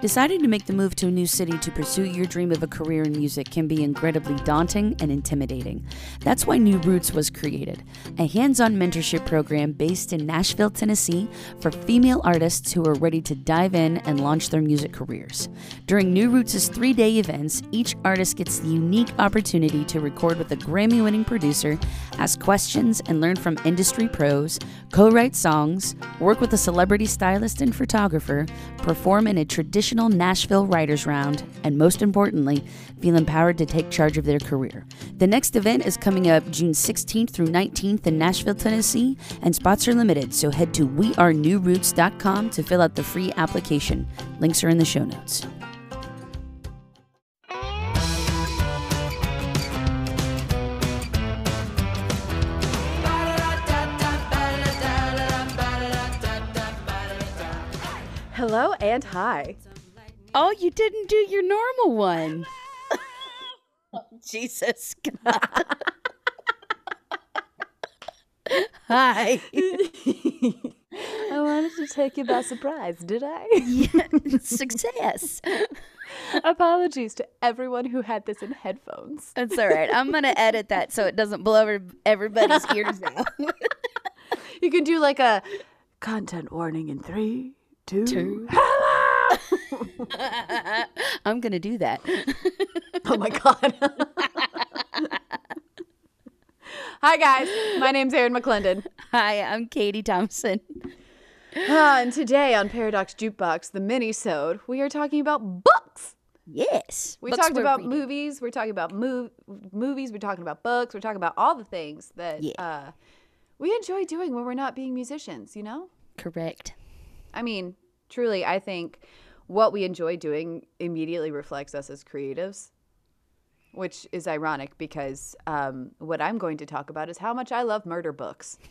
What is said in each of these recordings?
Deciding to make the move to a new city to pursue your dream of a career in music can be incredibly daunting and intimidating. That's why New Roots was created, a hands on mentorship program based in Nashville, Tennessee, for female artists who are ready to dive in and launch their music careers. During New Roots' three day events, each artist gets the unique opportunity to record with a Grammy winning producer, ask questions and learn from industry pros, co write songs, work with a celebrity stylist and photographer, perform in a traditional Nashville Writers Round, and most importantly, feel empowered to take charge of their career. The next event is coming up June 16th through 19th in Nashville, Tennessee, and spots are limited, so head to wearenewroots.com to fill out the free application. Links are in the show notes. Hello and hi. Oh, you didn't do your normal one. Jesus God. Hi. I wanted to take you by surprise, did I? Yeah, success. Apologies to everyone who had this in headphones. That's all right. I'm going to edit that so it doesn't blow every- everybody's ears out. You can do like a content warning in three, two, Two. I'm going to do that. oh my god. Hi guys, my name's Erin McClendon. Hi, I'm Katie Thompson. Ah, and today on Paradox Jukebox, the mini-sode, we are talking about books. Yes. We books talked about reading. movies. We're talking about mov- movies. We're talking about books. We're talking about all the things that Yeah. uh, we enjoy doing when we're not being musicians. You know, Correct. I mean, truly, I think what we enjoy doing immediately reflects us as creatives, which is ironic because um, what I'm going to talk about is how much I love murder books.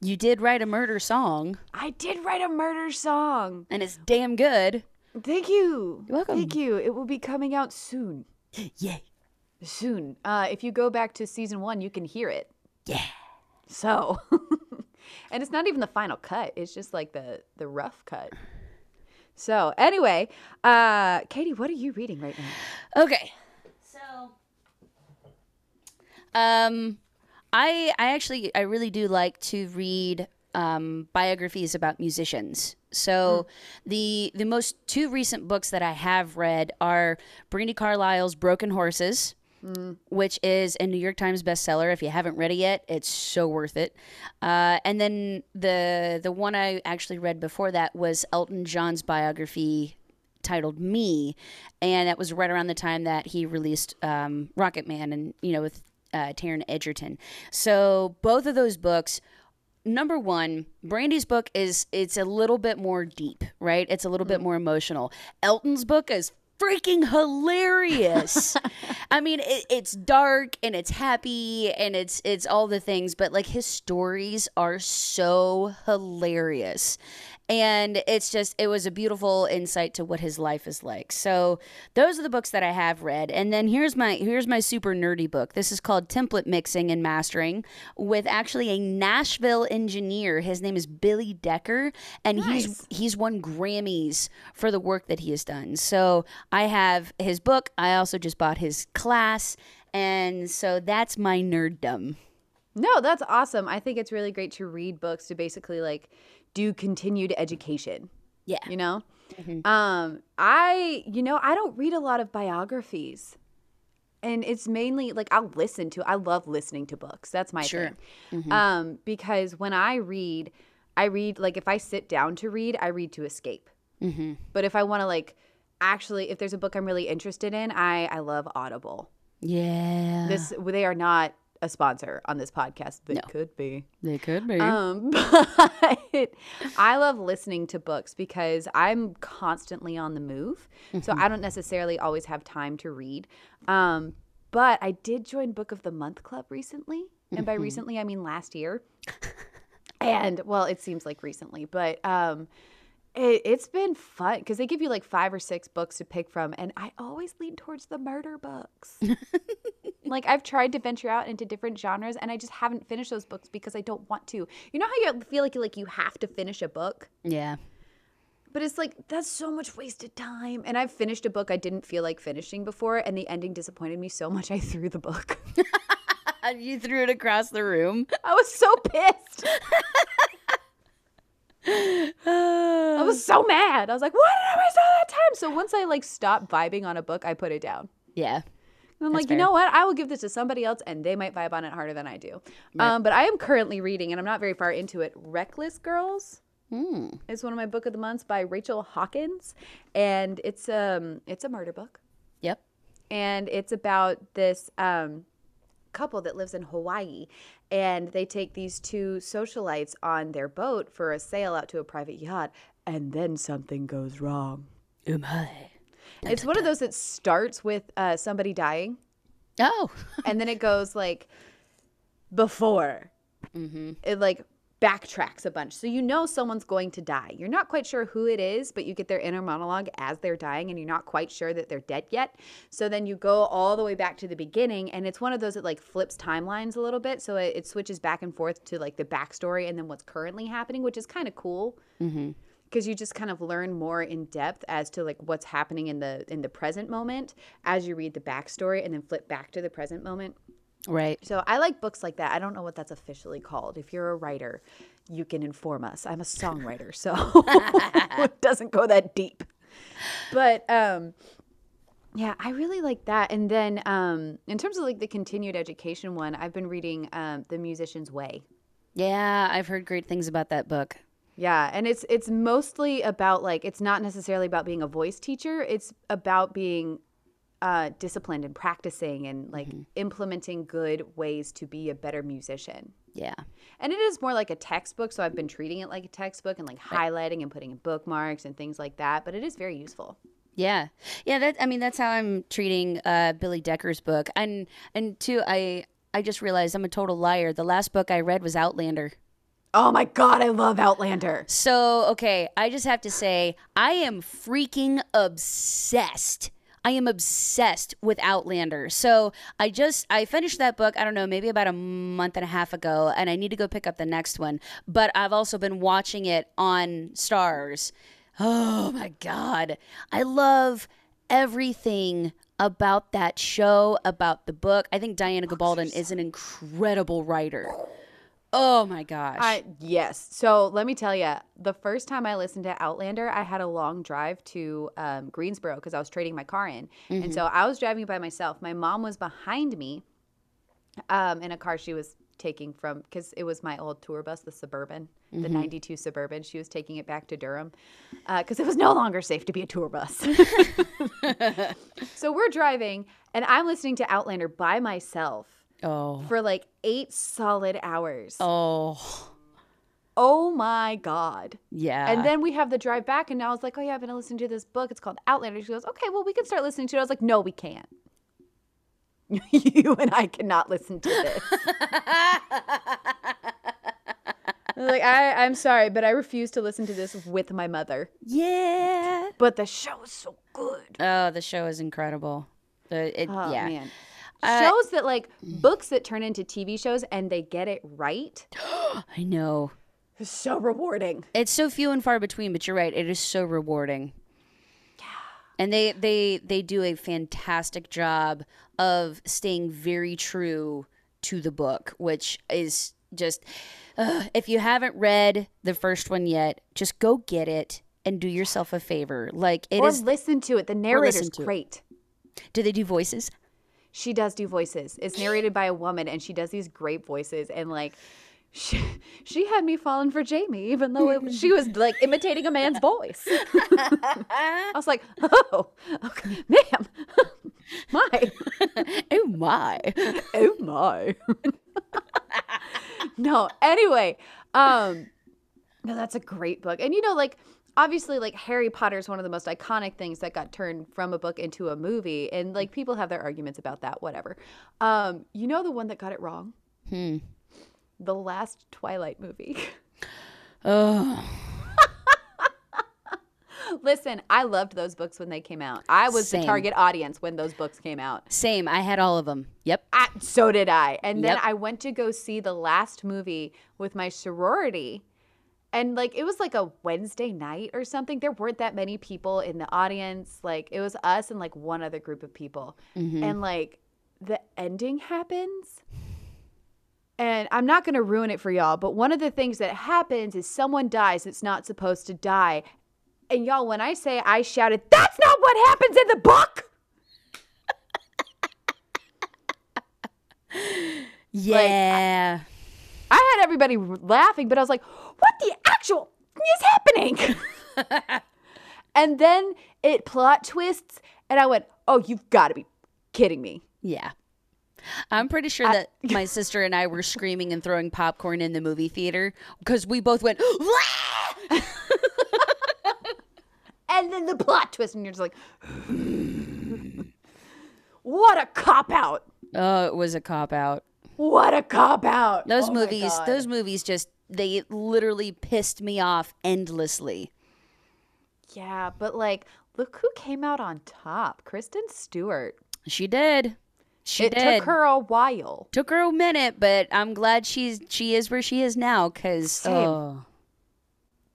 You did write a murder song, I did write a murder song. and it's damn good. Thank you. You're welcome. Thank you. It will be coming out soon. Yay. soon. Uh, if you go back to season one, you can hear it. Yeah. So, and it's not even the final cut. It's just like the the rough cut. So anyway, uh, Katie, what are you reading right now? Okay. So um I I actually I really do like to read um biographies about musicians. So the the most two recent books that I have read are Brandi Carlile's Broken Horses. Which is a New York Times bestseller. If you haven't read it yet, it's so worth it. Uh, and then the the one I actually read before that was Elton John's biography titled Me, and that was right around the time that he released um, Rocketman, and you know with uh, Taron Egerton. So both of those books. Number one, Brandi's book is it's a little bit more deep, right? It's a little bit more emotional. Elton's book is freaking hilarious. I mean, it, it's dark and it's happy and it's it's all the things, but like his stories are so hilarious. And it's just it was a beautiful insight to what his life is like. So those are the books that I have read. And then here's my here's my super nerdy book. This is called Template Mixing and Mastering with actually a Nashville engineer. His name is Billy Decker and he's he's won Grammys for the work that he has done. So I have his book. I also just bought his class. And so that's my nerddom. No, that's awesome. I think it's really great to read books to basically like do continued education. Yeah. You know, um, I you know I don't read a lot of biographies. And it's mainly like I'll listen to. I love listening to books. That's my Sure. thing. Um, because when I read, I read like if I sit down to read, I read to escape. Mm-hmm. But if I want to like actually, if there's a book I'm really interested in, I I love Audible. Yeah. This they are not a sponsor on this podcast. They No. could be. they could be. Um, but I love listening to books because I'm constantly on the move. So I don't necessarily always have time to read. Um, but I did join Book of the Month Club recently. And by recently, I mean last year. and well, it seems like recently, but um, it, it's been fun because they give you like five or six books to pick from. And I always lean towards the murder books. Like I've tried to venture out into different genres and I just haven't finished those books because I don't want to. You know how you feel like you like you have to finish a book? yeah. But it's like that's so much wasted time. And I've finished a book I didn't feel like finishing before, and the ending disappointed me so much I threw the book. you threw it across the room. I was so pissed. I was so mad. I was like, "Why did I waste all that time?" So once I like stopped vibing on a book, I put it down. Yeah. And I'm That's like, you know what? I will give this to somebody else, and they might vibe on it harder than I do. Um, but I am currently reading, and I'm not very far into it. Reckless Girls. Hmm. It's one of my book of the months by Rachel Hawkins, and it's um it's a murder book, Yep. and it's about this um couple that lives in Hawaii, and they take these two socialites on their boat for a sail out to a private yacht, and then something goes wrong. Oh my. It's one of those that starts with uh, somebody dying, Oh. and then it goes like before. It like backtracks a bunch. So you know someone's going to die. You're not quite sure who it is, but you get their inner monologue as they're dying and you're not quite sure that they're dead yet. So then you go all the way back to the beginning and it's one of those that like flips timelines a little bit. So it, it switches back and forth to like the backstory and then what's currently happening, which is kind of cool. Because you just kind of learn more in depth as to like what's happening in the in the present moment as you read the backstory and then flip back to the present moment. Right. So I like books like that. I don't know what that's officially called. If you're a writer, you can inform us. I'm a songwriter, so it doesn't go that deep. But um yeah, I really like that. And then um in terms of like the continued education one, I've been reading um The Musician's Way. Yeah, I've heard great things about that book. Yeah, and it's it's mostly about like it's not necessarily about being a voice teacher. It's about being uh, disciplined and practicing and like implementing good ways to be a better musician. Yeah. And it is more like a textbook, so I've been treating it like a textbook and like highlighting and putting in bookmarks and things like that. But it is very useful. Yeah, yeah. That I mean, that's how I'm treating uh, Billy Decker's book, and and two, I I just realized I'm a total liar. The last book I read was Outlander. Oh my god, I love Outlander. So okay, I just have to say I am freaking obsessed. I am obsessed with Outlander. So I just I finished that book, I don't know, maybe about a month and a half ago, and I need to go pick up the next one. But I've also been watching it on Starz. Oh my god. I love everything about that show, about the book. I think Diana Gabaldon is an incredible writer. Oh my gosh. I yes. So let me tell you, the first time I listened to Outlander, I had a long drive to um, Greensboro because I was trading my car in, and so I was driving by myself. My mom was behind me, um, in a car she was taking from because it was my old tour bus, the Suburban, the '92 Suburban. She was taking it back to Durham because it was no longer safe to be a tour bus. so we're driving, and I'm listening to Outlander by myself oh. for like eight solid hours. Oh. Oh my God. Yeah. And then we have the drive back, and I was like, oh, yeah, I've been listening to this book. It's called Outlander. She goes, okay, well, we can start listening to it. I was like, no, we can't. you and I cannot listen to this. Like, I, I'm sorry, but I refuse to listen to this with my mother. yeah. But the show is so good. Oh, the show is incredible. The it, Oh, yeah. man. Uh, shows that, like, books that turn into TV shows and they get it right I know. is so rewarding. It's so few and far between, but you're right. It is so rewarding. Yeah. And they they they do a fantastic job of staying very true to the book, which is just uh, if you haven't read the first one yet, just go get it and do yourself a favor. Like it or is. listen to it. The narrator's to it. great. Do they do voices? She does do voices. It's narrated by a woman, and she does these great voices. And like, she, she had me falling for Jamie, even though it, she was like imitating a man's voice. I was like, oh, okay, ma'am, my, Oh my! oh my. no, anyway, um, no, that's a great book, and you know, like. Obviously, like Harry Potter is one of the most iconic things that got turned from a book into a movie, and like people have their arguments about that. Whatever. Um, you know the one that got it wrong? Hmm. The last Twilight movie. Oh, Listen, I loved those books when they came out. I was Same. the target audience when those books came out. same. I had all of them. Yep. I, so did I. And then I went to go see the last movie with my sorority. And like it was like a Wednesday night or something. There weren't that many people in the audience. Like it was us and like one other group of people. Mm-hmm. And like the ending happens. And I'm not going to ruin it for y'all, but one of the things that happens is someone dies that's not supposed to die. And y'all, when I say I shouted, that's not what happens in the book. Yeah. I had everybody laughing, but I was like, what the actual is happening? and then it plot twists, and I went, oh, you've got to be kidding me. yeah. I'm pretty sure that my sister and I were screaming and throwing popcorn in the movie theater because we both went! And then the plot twist, and you're just like, what a cop out. Oh, it was a cop out. What a cop out. Those Oh movies, those movies just they literally pissed me off endlessly. Yeah, but like, look who came out on top Kristen Stewart. She did. She did it did. took her a while. Took her a minute, but I'm glad she's she is where she is now cuz oh,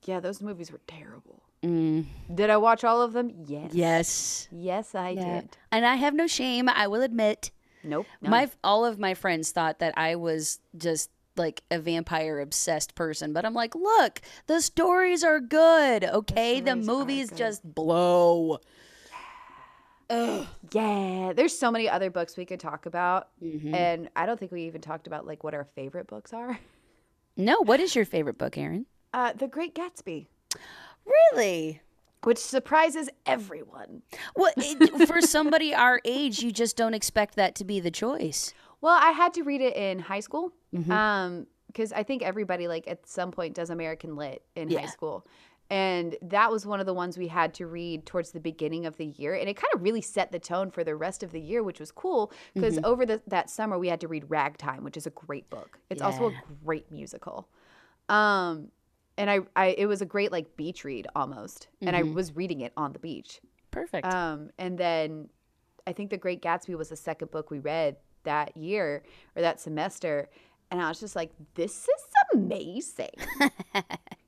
Yeah, those movies were terrible. mm, Did I watch all of them? Yes. yes. Yes, I Yeah. did. And I have no shame, I will admit. Nope. My all of my friends thought that I was just like a vampire obsessed person, but I'm like, look, the stories are good, okay? The, are movies just blow. Yeah, there's so many other books we could talk about, Mm-hmm. and I don't think we even talked about like what our favorite books are. No, what is your favorite book, Erin? Uh, the Great Gatsby, Really? Which surprises everyone. Well, it, for somebody our age, you just don't expect that to be the choice. Well, I had to read it in high school, Mm-hmm. um, because I think everybody like at some point does American Lit in high school. And that was one of the ones we had to read towards the beginning of the year. And it kind of really set the tone for the rest of the year, which was cool because Mm-hmm. over the, that summer we had to read Ragtime, which is a great book. It's also a great musical. Um, and I, I, it was a great like beach read almost. And I Mm-hmm. was reading it on the beach. Perfect. Um, and then I think The Great Gatsby was the second book we read that year or that semester. And I was just like, this is amazing.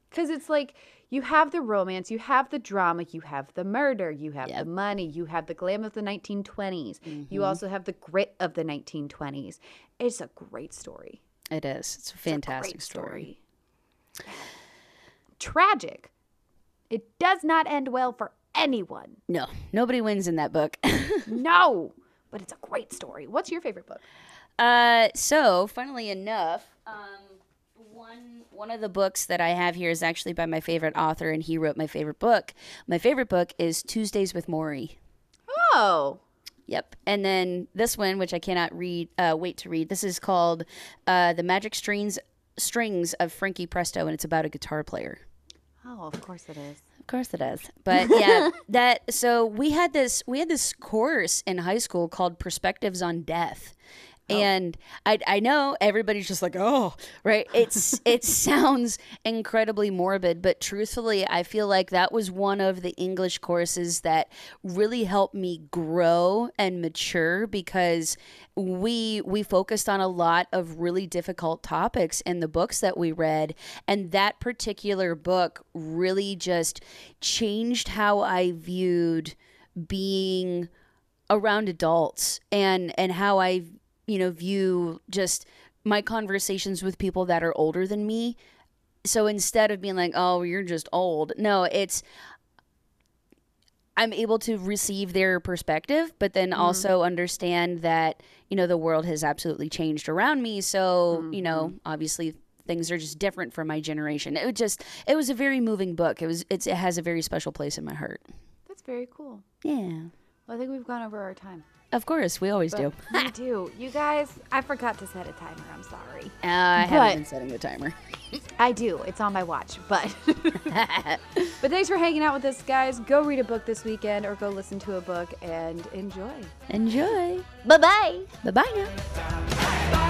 Because it's like you have the romance, you have the drama, you have the murder, you have the money, you have the glam of the 1920s, you also have the grit of the 1920s. It's a great story. it is. It's a It's a fantastic story. Tragic. It does not end well for anyone. No, nobody wins in that book. No, but it's a great story. What's your favorite book? Uh, so funnily enough, um, one one of the books that I have here is actually by my favorite author, and he wrote my favorite book. My favorite book is Tuesdays with Morrie. Oh, Yep, and then this one, which I cannot read, uh, wait to read. This is called uh, "The Magic Strings Strings of Frankie Presto," and it's about a guitar player. Oh, of course it is. Of course it is. But yeah, that so we had this we had this course in high school called Perspectives on Death. Oh. And I I know everybody's just like, "Oh, right." It's it sounds incredibly morbid, but truthfully, I feel like that was one of the English courses that really helped me grow and mature because we we focused on a lot of really difficult topics in the books that we read and that particular book really just changed how I viewed being around adults and and how I you know view just my conversations with people that are older than me so instead of being like oh you're just old no it's I'm able to receive their perspective, but then mm-hmm. also understand that, you know, the world has absolutely changed around me. So, you know, mm-hmm. obviously things are just different for my generation. It was just, it was a very moving book. It was, it's, it has a very special place in my heart. That's very cool. Yeah. Well, I think we've gone over our time. Of course, we always do. we do. You guys, I forgot to set a timer. I'm sorry. Uh, I But- haven't been setting the timer. I do. It's on my watch. But but thanks for hanging out with us, guys. Go read a book this weekend or go listen to a book and enjoy. Enjoy. Bye bye. Bye bye now.